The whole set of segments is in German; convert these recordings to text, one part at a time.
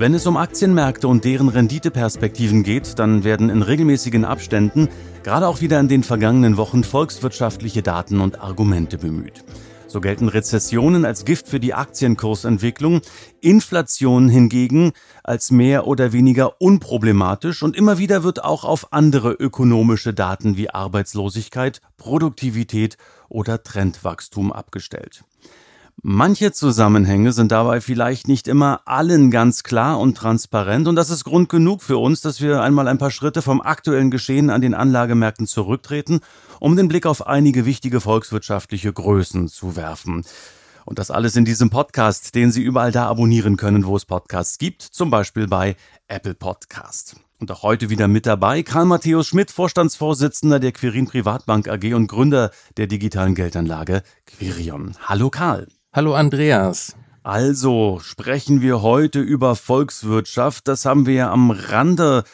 Wenn es um Aktienmärkte und deren Renditeperspektiven geht, dann werden in regelmäßigen Abständen, gerade auch wieder in den vergangenen Wochen, volkswirtschaftliche Daten und Argumente bemüht. So gelten Rezessionen als Gift für die Aktienkursentwicklung, Inflation hingegen als mehr oder weniger unproblematisch und immer wieder wird auch auf andere ökonomische Daten wie Arbeitslosigkeit, Produktivität oder Trendwachstum abgestellt. Manche Zusammenhänge sind dabei vielleicht nicht immer allen ganz klar und transparent und das ist Grund genug für uns, dass wir einmal ein paar Schritte vom aktuellen Geschehen an den Anlagemärkten zurücktreten, um den Blick auf einige wichtige volkswirtschaftliche Größen zu werfen. Und das alles in diesem Podcast, den Sie überall da abonnieren können, wo es Podcasts gibt, zum Beispiel bei Apple Podcast. Und auch heute wieder mit dabei Karl Matthäus Schmidt, Vorstandsvorsitzender der Quirin Privatbank AG und Gründer der digitalen Geldanlage Quirion. Hallo Karl. Hallo Andreas. Also sprechen wir heute über Volkswirtschaft. Das haben wir ja am Rande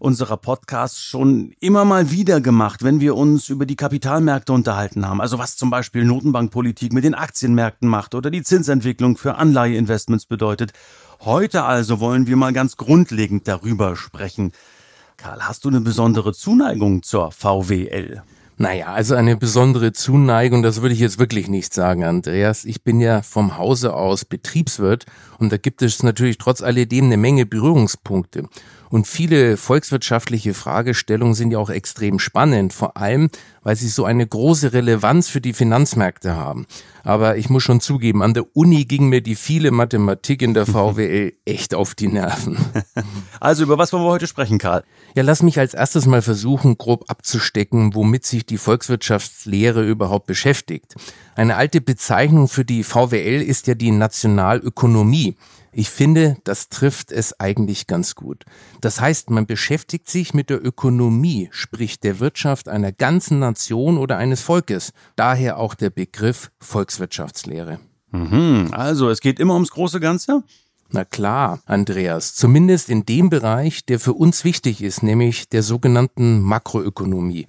unserer Podcasts schon immer mal wieder gemacht, wenn wir uns über die Kapitalmärkte unterhalten haben. Also was zum Beispiel Notenbankpolitik mit den Aktienmärkten macht oder die Zinsentwicklung für Anleiheinvestments bedeutet. Heute also wollen wir mal ganz grundlegend darüber sprechen. Karl, hast du eine besondere Zuneigung zur VWL? Naja, also eine besondere Zuneigung, das würde ich jetzt wirklich nicht sagen, Andreas. Ich bin ja vom Hause aus Betriebswirt und da gibt es natürlich trotz alledem eine Menge Berührungspunkte. Und viele volkswirtschaftliche Fragestellungen sind ja auch extrem spannend, vor allem, weil sie so eine große Relevanz für die Finanzmärkte haben. Aber ich muss schon zugeben, an der Uni ging mir die viele Mathematik in der VWL echt auf die Nerven. Also über was wollen wir heute sprechen, Karl? Ja, lass mich als erstes mal versuchen, grob abzustecken, womit sich die Volkswirtschaftslehre überhaupt beschäftigt. Eine alte Bezeichnung für die VWL ist ja die Nationalökonomie. Ich finde, das trifft es eigentlich ganz gut. Das heißt, man beschäftigt sich mit der Ökonomie, sprich der Wirtschaft einer ganzen Nation oder eines Volkes. Daher auch der Begriff Volkswirtschaftslehre. Mhm, also es geht immer ums große Ganze? Na klar, Andreas, zumindest in dem Bereich, der für uns wichtig ist, nämlich der sogenannten Makroökonomie.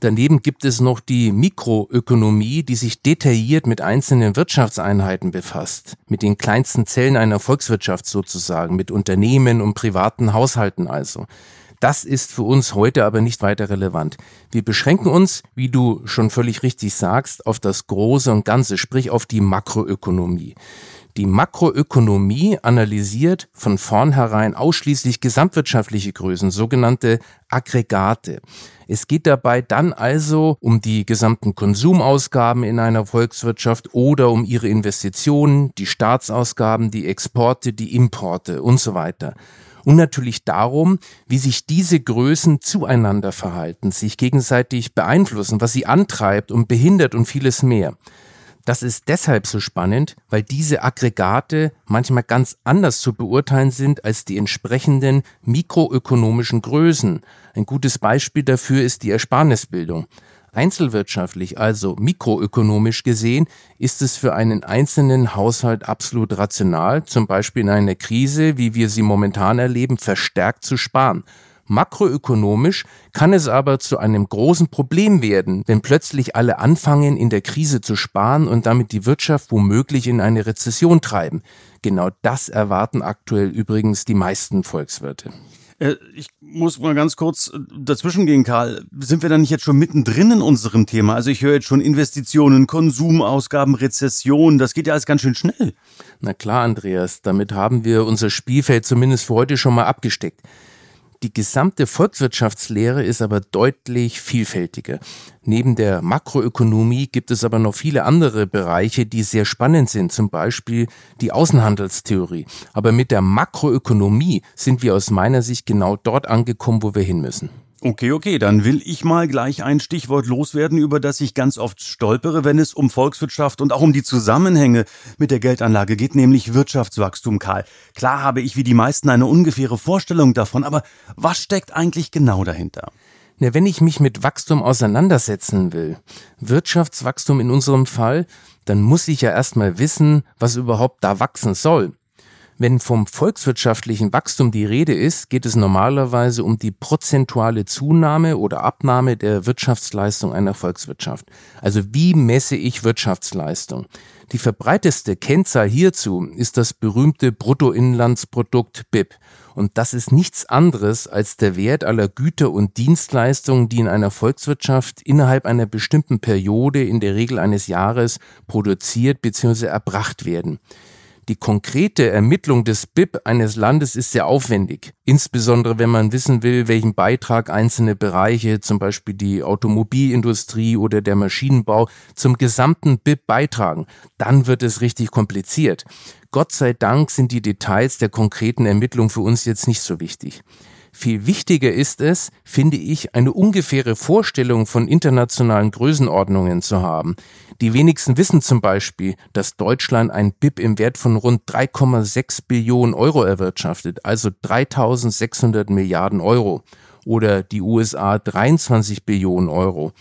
Daneben gibt es noch die Mikroökonomie, die sich detailliert mit einzelnen Wirtschaftseinheiten befasst, mit den kleinsten Zellen einer Volkswirtschaft sozusagen, mit Unternehmen und privaten Haushalten also. Das ist für uns heute aber nicht weiter relevant. Wir beschränken uns, wie du schon völlig richtig sagst, auf das Große und Ganze, sprich auf die Makroökonomie. Die Makroökonomie analysiert von vornherein ausschließlich gesamtwirtschaftliche Größen, sogenannte Aggregate. Es geht dabei dann also um die gesamten Konsumausgaben in einer Volkswirtschaft oder um ihre Investitionen, die Staatsausgaben, die Exporte, die Importe und so weiter. Und natürlich darum, wie sich diese Größen zueinander verhalten, sich gegenseitig beeinflussen, was sie antreibt und behindert und vieles mehr. Das ist deshalb so spannend, weil diese Aggregate manchmal ganz anders zu beurteilen sind als die entsprechenden mikroökonomischen Größen. Ein gutes Beispiel dafür ist die Ersparnisbildung. Einzelwirtschaftlich, also mikroökonomisch gesehen, ist es für einen einzelnen Haushalt absolut rational, zum Beispiel in einer Krise, wie wir sie momentan erleben, verstärkt zu sparen. Makroökonomisch kann es aber zu einem großen Problem werden, wenn plötzlich alle anfangen, in der Krise zu sparen und damit die Wirtschaft womöglich in eine Rezession treiben. Genau das erwarten aktuell übrigens die meisten Volkswirte. Äh, ich muss mal ganz kurz äh, dazwischen gehen, Karl. Sind wir da nicht jetzt schon mittendrin in unserem Thema? Also ich höre jetzt schon Investitionen, Konsumausgaben, Rezession. Das geht ja alles ganz schön schnell. Na klar, Andreas. Damit haben wir unser Spielfeld zumindest für heute schon mal abgesteckt. Die gesamte Volkswirtschaftslehre ist aber deutlich vielfältiger. Neben der Makroökonomie gibt es aber noch viele andere Bereiche, die sehr spannend sind, zum Beispiel die Außenhandelstheorie. Aber mit der Makroökonomie sind wir aus meiner Sicht genau dort angekommen, wo wir hin müssen. Okay, okay, dann will ich mal gleich ein Stichwort loswerden, über das ich ganz oft stolpere, wenn es um Volkswirtschaft und auch um die Zusammenhänge mit der Geldanlage geht, nämlich Wirtschaftswachstum, Karl. Klar habe ich wie die meisten eine ungefähre Vorstellung davon, aber was steckt eigentlich genau dahinter? Na, wenn ich mich mit Wachstum auseinandersetzen will, Wirtschaftswachstum in unserem Fall, dann muss ich ja erstmal wissen, was überhaupt da wachsen soll. Wenn vom volkswirtschaftlichen Wachstum die Rede ist, geht es normalerweise um die prozentuale Zunahme oder Abnahme der Wirtschaftsleistung einer Volkswirtschaft. Also wie messe ich Wirtschaftsleistung? Die verbreiteste Kennzahl hierzu ist das berühmte Bruttoinlandsprodukt BIP. Und das ist nichts anderes als der Wert aller Güter und Dienstleistungen, die in einer Volkswirtschaft innerhalb einer bestimmten Periode, in der Regel eines Jahres, produziert bzw. erbracht werden. Die konkrete Ermittlung des BIP eines Landes ist sehr aufwendig, insbesondere wenn man wissen will, welchen Beitrag einzelne Bereiche, zum Beispiel die Automobilindustrie oder der Maschinenbau, zum gesamten BIP beitragen. Dann wird es richtig kompliziert. Gott sei Dank sind die Details der konkreten Ermittlung für uns jetzt nicht so wichtig. Viel wichtiger ist es, finde ich, eine ungefähre Vorstellung von internationalen Größenordnungen zu haben. Die wenigsten wissen zum Beispiel, dass Deutschland ein BIP im Wert von rund 3,6 Billionen Euro erwirtschaftet, also 3600 Milliarden Euro. Oder die USA 23 Billionen Euro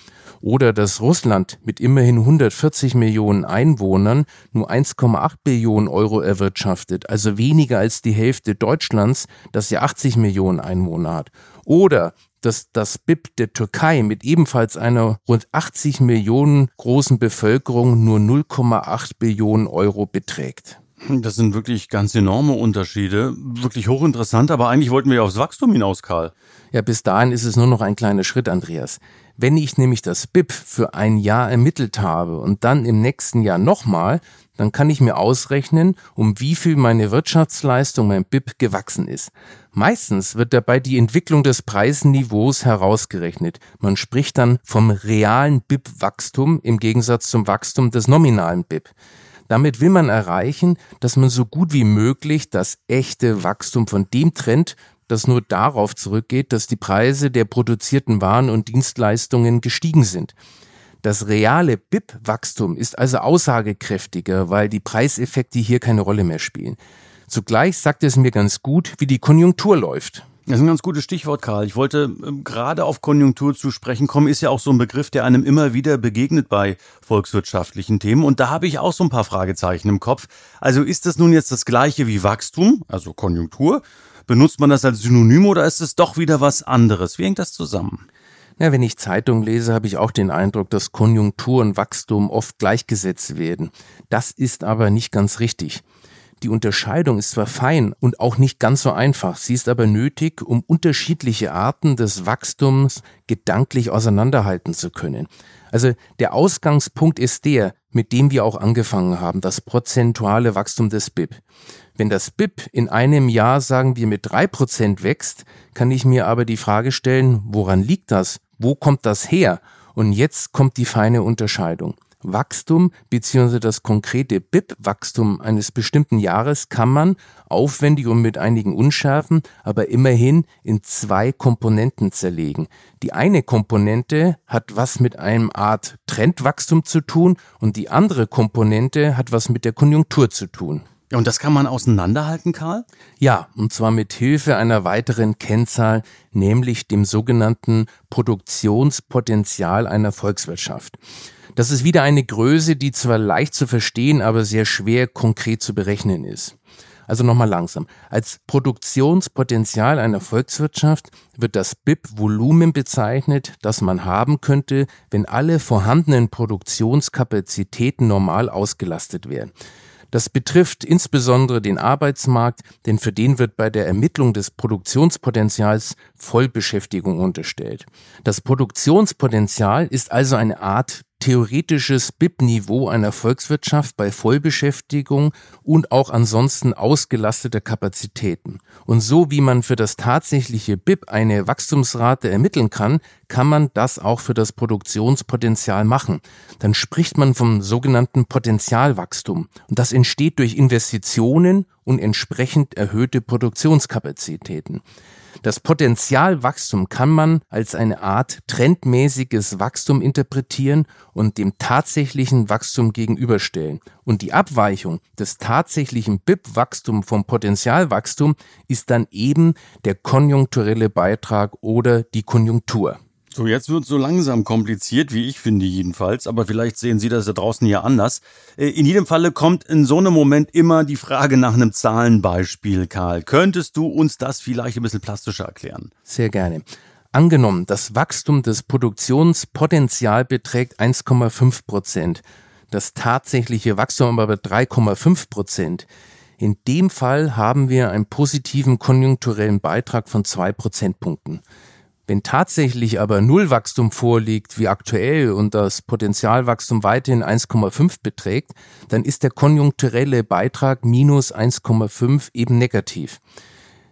oder dass Russland mit immerhin 140 Millionen Einwohnern nur 1,8 Billionen Euro erwirtschaftet, also weniger als die Hälfte Deutschlands, das ja 80 Millionen Einwohner hat. Oder dass das BIP der Türkei mit ebenfalls einer rund 80 Millionen großen Bevölkerung nur 0,8 Billionen Euro beträgt. Das sind wirklich ganz enorme Unterschiede, wirklich hochinteressant, aber eigentlich wollten wir ja aufs Wachstum hinaus, Karl. Ja, bis dahin ist es nur noch ein kleiner Schritt, Andreas. Wenn ich nämlich das BIP für ein Jahr ermittelt habe und dann im nächsten Jahr nochmal, dann kann ich mir ausrechnen, um wie viel meine Wirtschaftsleistung, mein BIP gewachsen ist. Meistens wird dabei die Entwicklung des Preisniveaus herausgerechnet. Man spricht dann vom realen BIP-Wachstum im Gegensatz zum Wachstum des nominalen BIP. Damit will man erreichen, dass man so gut wie möglich das echte Wachstum von dem trennt, das nur darauf zurückgeht, dass die Preise der produzierten Waren und Dienstleistungen gestiegen sind. Das reale BIP-Wachstum ist also aussagekräftiger, weil die Preiseffekte hier keine Rolle mehr spielen. Zugleich sagt es mir ganz gut, wie die Konjunktur läuft. Das ist ein ganz gutes Stichwort, Karl. Ich wollte ähm, gerade auf Konjunktur zu sprechen kommen, ist ja auch so ein Begriff, der einem immer wieder begegnet bei volkswirtschaftlichen Themen. Und da habe ich auch so ein paar Fragezeichen im Kopf. Also ist das nun jetzt das gleiche wie Wachstum, also Konjunktur? Benutzt man das als Synonym oder ist es doch wieder was anderes? Wie hängt das zusammen? Ja, wenn ich Zeitung lese, habe ich auch den Eindruck, dass Konjunktur und Wachstum oft gleichgesetzt werden. Das ist aber nicht ganz richtig. Die Unterscheidung ist zwar fein und auch nicht ganz so einfach, sie ist aber nötig, um unterschiedliche Arten des Wachstums gedanklich auseinanderhalten zu können. Also der Ausgangspunkt ist der, mit dem wir auch angefangen haben, das prozentuale Wachstum des BIP. Wenn das BIP in einem Jahr, sagen wir, mit drei Prozent wächst, kann ich mir aber die Frage stellen, woran liegt das? Wo kommt das her? Und jetzt kommt die feine Unterscheidung. Wachstum bzw. das konkrete BIP-Wachstum eines bestimmten Jahres kann man, aufwendig und mit einigen Unschärfen, aber immerhin in zwei Komponenten zerlegen. Die eine Komponente hat was mit einem Art Trendwachstum zu tun und die andere Komponente hat was mit der Konjunktur zu tun. Ja, und das kann man auseinanderhalten, Karl? Ja, und zwar mit Hilfe einer weiteren Kennzahl, nämlich dem sogenannten Produktionspotenzial einer Volkswirtschaft. Das ist wieder eine Größe, die zwar leicht zu verstehen, aber sehr schwer konkret zu berechnen ist. Also nochmal langsam. Als Produktionspotenzial einer Volkswirtschaft wird das BIP-Volumen bezeichnet, das man haben könnte, wenn alle vorhandenen Produktionskapazitäten normal ausgelastet wären. Das betrifft insbesondere den Arbeitsmarkt, denn für den wird bei der Ermittlung des Produktionspotenzials Vollbeschäftigung unterstellt. Das Produktionspotenzial ist also eine Art theoretisches BIP-Niveau einer Volkswirtschaft bei Vollbeschäftigung und auch ansonsten ausgelasteter Kapazitäten. Und so wie man für das tatsächliche BIP eine Wachstumsrate ermitteln kann, kann man das auch für das Produktionspotenzial machen. Dann spricht man vom sogenannten Potenzialwachstum. Und das entsteht durch Investitionen und entsprechend erhöhte Produktionskapazitäten. Das Potenzialwachstum kann man als eine Art trendmäßiges Wachstum interpretieren und dem tatsächlichen Wachstum gegenüberstellen. Und die Abweichung des tatsächlichen BIP-Wachstum vom Potenzialwachstum ist dann eben der konjunkturelle Beitrag oder die Konjunktur. So, jetzt wird so langsam kompliziert, wie ich finde jedenfalls, aber vielleicht sehen Sie das da draußen ja anders. Äh, in jedem Falle kommt in so einem Moment immer die Frage nach einem Zahlenbeispiel, Karl. Könntest du uns das vielleicht ein bisschen plastischer erklären? Sehr gerne. Angenommen, das Wachstum des Produktionspotenzial beträgt 1,5 Prozent, das tatsächliche Wachstum aber 3,5 Prozent. In dem Fall haben wir einen positiven konjunkturellen Beitrag von zwei Prozentpunkten. Wenn tatsächlich aber Nullwachstum vorliegt, wie aktuell, und das Potenzialwachstum weiterhin 1,5 beträgt, dann ist der konjunkturelle Beitrag minus 1,5 eben negativ.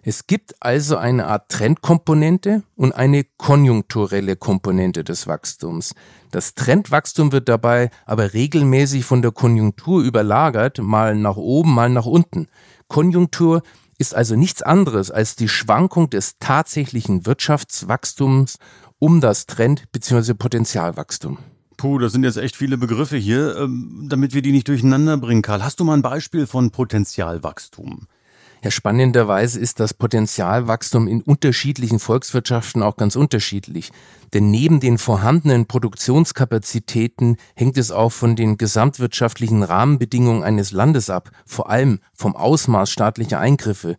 Es gibt also eine Art Trendkomponente und eine konjunkturelle Komponente des Wachstums. Das Trendwachstum wird dabei aber regelmäßig von der Konjunktur überlagert, mal nach oben, mal nach unten. Konjunktur ist also nichts anderes als die Schwankung des tatsächlichen Wirtschaftswachstums um das Trend- bzw. Potenzialwachstum. Puh, das sind jetzt echt viele Begriffe hier, ähm, damit wir die nicht durcheinander bringen, Karl. Hast du mal ein Beispiel von Potenzialwachstum? Ja, spannenderweise ist das Potenzialwachstum in unterschiedlichen Volkswirtschaften auch ganz unterschiedlich. Denn neben den vorhandenen Produktionskapazitäten hängt es auch von den gesamtwirtschaftlichen Rahmenbedingungen eines Landes ab, vor allem vom Ausmaß staatlicher Eingriffe.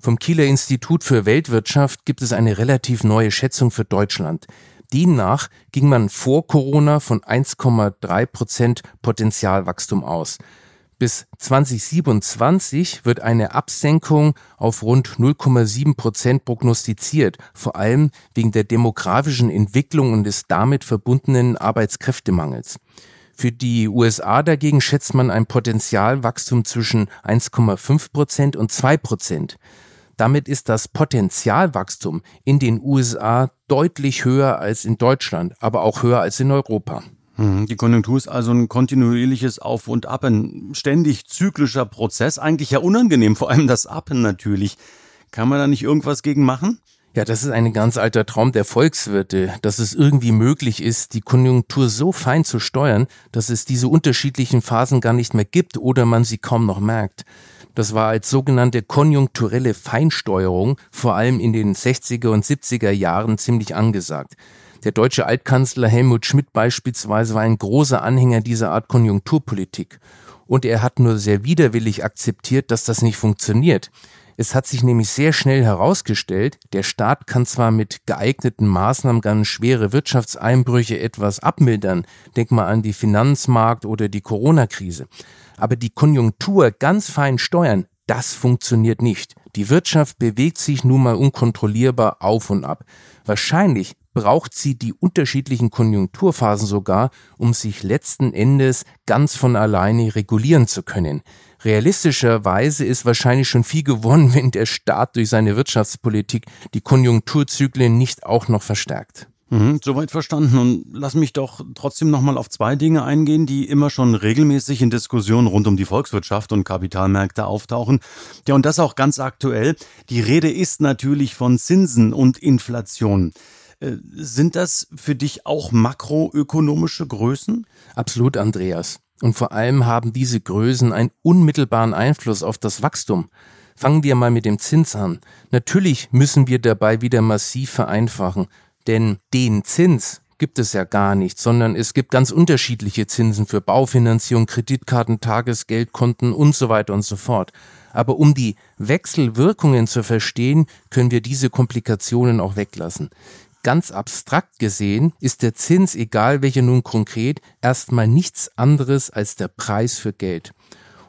Vom Kieler Institut für Weltwirtschaft gibt es eine relativ neue Schätzung für Deutschland. Demnach ging man vor Corona von 1,3 Prozent Potenzialwachstum aus. Bis 2027 wird eine Absenkung auf rund 0,7 Prozent prognostiziert, vor allem wegen der demografischen Entwicklung und des damit verbundenen Arbeitskräftemangels. Für die USA dagegen schätzt man ein Potenzialwachstum zwischen 1,5 Prozent und 2 Prozent. Damit ist das Potenzialwachstum in den USA deutlich höher als in Deutschland, aber auch höher als in Europa. Mhm. Die Konjunktur ist also ein kontinuierliches Auf und Ab, ein ständig zyklischer Prozess, eigentlich ja unangenehm, vor allem das Appen natürlich. Kann man da nicht irgendwas gegen machen? Ja, das ist ein ganz alter Traum der Volkswirte, dass es irgendwie möglich ist, die Konjunktur so fein zu steuern, dass es diese unterschiedlichen Phasen gar nicht mehr gibt oder man sie kaum noch merkt. Das war als sogenannte konjunkturelle Feinsteuerung vor allem in den 60er und 70er Jahren ziemlich angesagt. Der deutsche Altkanzler Helmut Schmidt beispielsweise war ein großer Anhänger dieser Art Konjunkturpolitik. Und er hat nur sehr widerwillig akzeptiert, dass das nicht funktioniert. Es hat sich nämlich sehr schnell herausgestellt, der Staat kann zwar mit geeigneten Maßnahmen ganz schwere Wirtschaftseinbrüche etwas abmildern, denk mal an die Finanzmarkt oder die Corona-Krise, aber die Konjunktur ganz fein steuern, das funktioniert nicht. Die Wirtschaft bewegt sich nun mal unkontrollierbar auf und ab. Wahrscheinlich braucht sie die unterschiedlichen Konjunkturphasen sogar, um sich letzten Endes ganz von alleine regulieren zu können. Realistischerweise ist wahrscheinlich schon viel gewonnen, wenn der Staat durch seine Wirtschaftspolitik die Konjunkturzyklen nicht auch noch verstärkt. Mhm, soweit verstanden. Und lass mich doch trotzdem nochmal auf zwei Dinge eingehen, die immer schon regelmäßig in Diskussionen rund um die Volkswirtschaft und Kapitalmärkte auftauchen. Ja, und das auch ganz aktuell. Die Rede ist natürlich von Zinsen und Inflation. Äh, sind das für dich auch makroökonomische Größen? Absolut, Andreas. Und vor allem haben diese Größen einen unmittelbaren Einfluss auf das Wachstum. Fangen wir mal mit dem Zins an. Natürlich müssen wir dabei wieder massiv vereinfachen, denn den Zins gibt es ja gar nicht, sondern es gibt ganz unterschiedliche Zinsen für Baufinanzierung, Kreditkarten, Tagesgeldkonten und so weiter und so fort. Aber um die Wechselwirkungen zu verstehen, können wir diese Komplikationen auch weglassen. Ganz abstrakt gesehen ist der Zins, egal welcher nun konkret, erstmal nichts anderes als der Preis für Geld.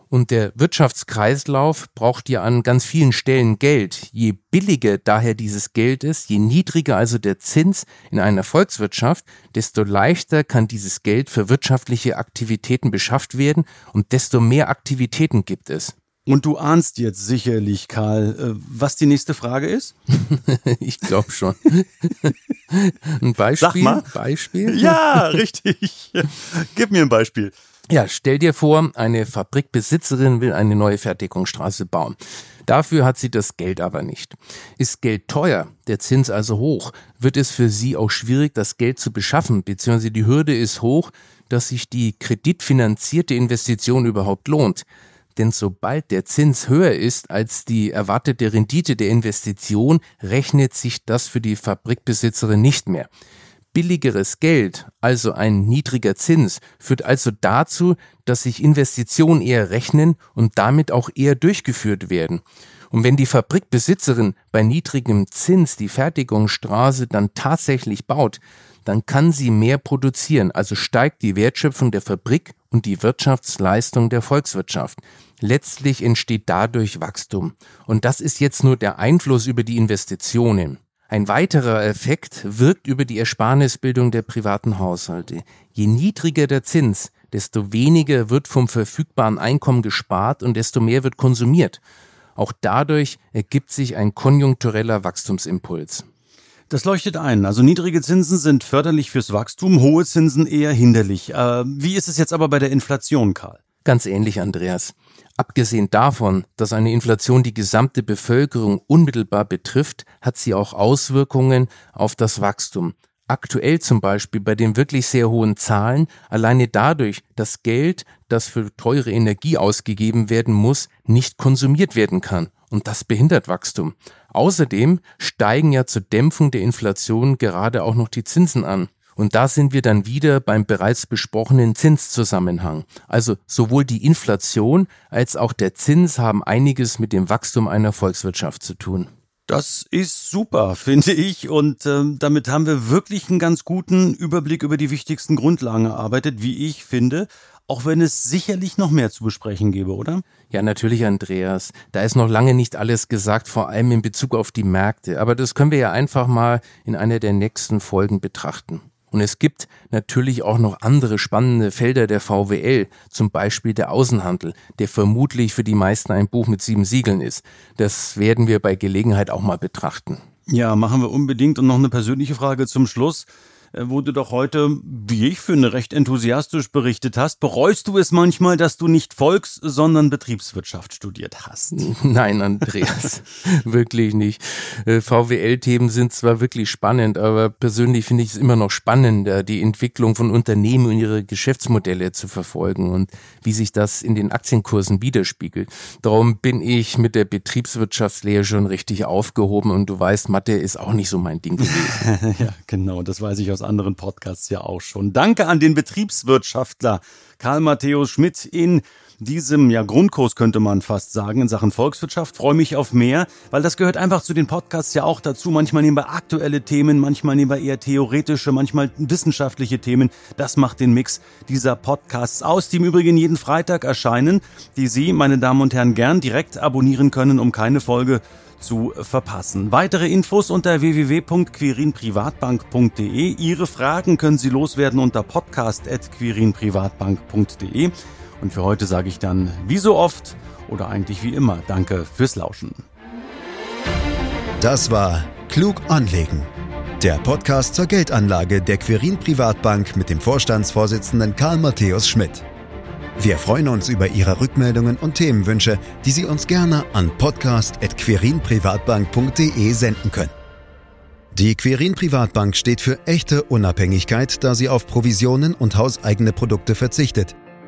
Und der Wirtschaftskreislauf braucht ja an ganz vielen Stellen Geld. Je billiger daher dieses Geld ist, je niedriger also der Zins in einer Volkswirtschaft, desto leichter kann dieses Geld für wirtschaftliche Aktivitäten beschafft werden und desto mehr Aktivitäten gibt es. Und du ahnst jetzt sicherlich, Karl, äh, was die nächste Frage ist? ich glaube schon. Ein Beispiel? Sag mal. Beispiel? Ja, richtig. Gib mir ein Beispiel. Ja, stell dir vor, eine Fabrikbesitzerin will eine neue Fertigungsstraße bauen. Dafür hat sie das Geld aber nicht. Ist Geld teuer, der Zins also hoch, wird es für sie auch schwierig, das Geld zu beschaffen, beziehungsweise die Hürde ist hoch, dass sich die kreditfinanzierte Investition überhaupt lohnt. Denn sobald der Zins höher ist als die erwartete Rendite der Investition, rechnet sich das für die Fabrikbesitzerin nicht mehr. Billigeres Geld, also ein niedriger Zins, führt also dazu, dass sich Investitionen eher rechnen und damit auch eher durchgeführt werden. Und wenn die Fabrikbesitzerin bei niedrigem Zins die Fertigungsstraße dann tatsächlich baut, dann kann sie mehr produzieren, also steigt die Wertschöpfung der Fabrik und die Wirtschaftsleistung der Volkswirtschaft. Letztlich entsteht dadurch Wachstum. Und das ist jetzt nur der Einfluss über die Investitionen. Ein weiterer Effekt wirkt über die Ersparnisbildung der privaten Haushalte. Je niedriger der Zins, desto weniger wird vom verfügbaren Einkommen gespart und desto mehr wird konsumiert. Auch dadurch ergibt sich ein konjunktureller Wachstumsimpuls. Das leuchtet ein. Also niedrige Zinsen sind förderlich fürs Wachstum, hohe Zinsen eher hinderlich. Äh, wie ist es jetzt aber bei der Inflation, Karl? Ganz ähnlich, Andreas. Abgesehen davon, dass eine Inflation die gesamte Bevölkerung unmittelbar betrifft, hat sie auch Auswirkungen auf das Wachstum. Aktuell zum Beispiel bei den wirklich sehr hohen Zahlen, alleine dadurch, dass Geld, das für teure Energie ausgegeben werden muss, nicht konsumiert werden kann. Und das behindert Wachstum. Außerdem steigen ja zur Dämpfung der Inflation gerade auch noch die Zinsen an. Und da sind wir dann wieder beim bereits besprochenen Zinszusammenhang. Also sowohl die Inflation als auch der Zins haben einiges mit dem Wachstum einer Volkswirtschaft zu tun. Das ist super, finde ich. Und äh, damit haben wir wirklich einen ganz guten Überblick über die wichtigsten Grundlagen erarbeitet, wie ich finde. Auch wenn es sicherlich noch mehr zu besprechen gäbe, oder? Ja, natürlich, Andreas. Da ist noch lange nicht alles gesagt, vor allem in Bezug auf die Märkte. Aber das können wir ja einfach mal in einer der nächsten Folgen betrachten. Und es gibt natürlich auch noch andere spannende Felder der VWL, zum Beispiel der Außenhandel, der vermutlich für die meisten ein Buch mit sieben Siegeln ist. Das werden wir bei Gelegenheit auch mal betrachten. Ja, machen wir unbedingt. Und noch eine persönliche Frage zum Schluss. Äh, wo du doch heute, wie ich finde, recht enthusiastisch berichtet hast. Bereust du es manchmal, dass du nicht Volks-, sondern Betriebswirtschaft studiert hast? Nein, Andreas, wirklich nicht. Äh, VWL-Themen sind zwar wirklich spannend, aber persönlich finde ich es immer noch spannender, die Entwicklung von Unternehmen und ihre Geschäftsmodelle zu verfolgen und wie sich das in den Aktienkursen widerspiegelt. Darum bin ich mit der Betriebswirtschaftslehre schon richtig aufgehoben und du weißt, Mathe ist auch nicht so mein Ding gewesen. ja, genau, das weiß ich aus aus anderen Podcasts ja auch schon. Danke an den Betriebswirtschaftler Karl Matthäus Schmidt in diesem ja, Grundkurs könnte man fast sagen in Sachen Volkswirtschaft. Freue mich auf mehr, weil das gehört einfach zu den Podcasts ja auch dazu. Manchmal nehmen wir aktuelle Themen, manchmal nehmen wir eher theoretische, manchmal wissenschaftliche Themen. Das macht den Mix dieser Podcasts aus, die im Übrigen jeden Freitag erscheinen, die Sie, meine Damen und Herren, gern direkt abonnieren können, um keine Folge zu verpassen. Weitere Infos unter www.quirinprivatbank.de. Ihre Fragen können Sie loswerden unter podcast.quirinprivatbank.de. Und für heute sage ich dann, wie so oft oder eigentlich wie immer, danke fürs Lauschen. Das war Klug anlegen. Der Podcast zur Geldanlage der Quirin Privatbank mit dem Vorstandsvorsitzenden Karl Matthäus Schmidt. Wir freuen uns über Ihre Rückmeldungen und Themenwünsche, die Sie uns gerne an podcast.querinprivatbank.de senden können. Die Querin Privatbank steht für echte Unabhängigkeit, da sie auf Provisionen und hauseigene Produkte verzichtet.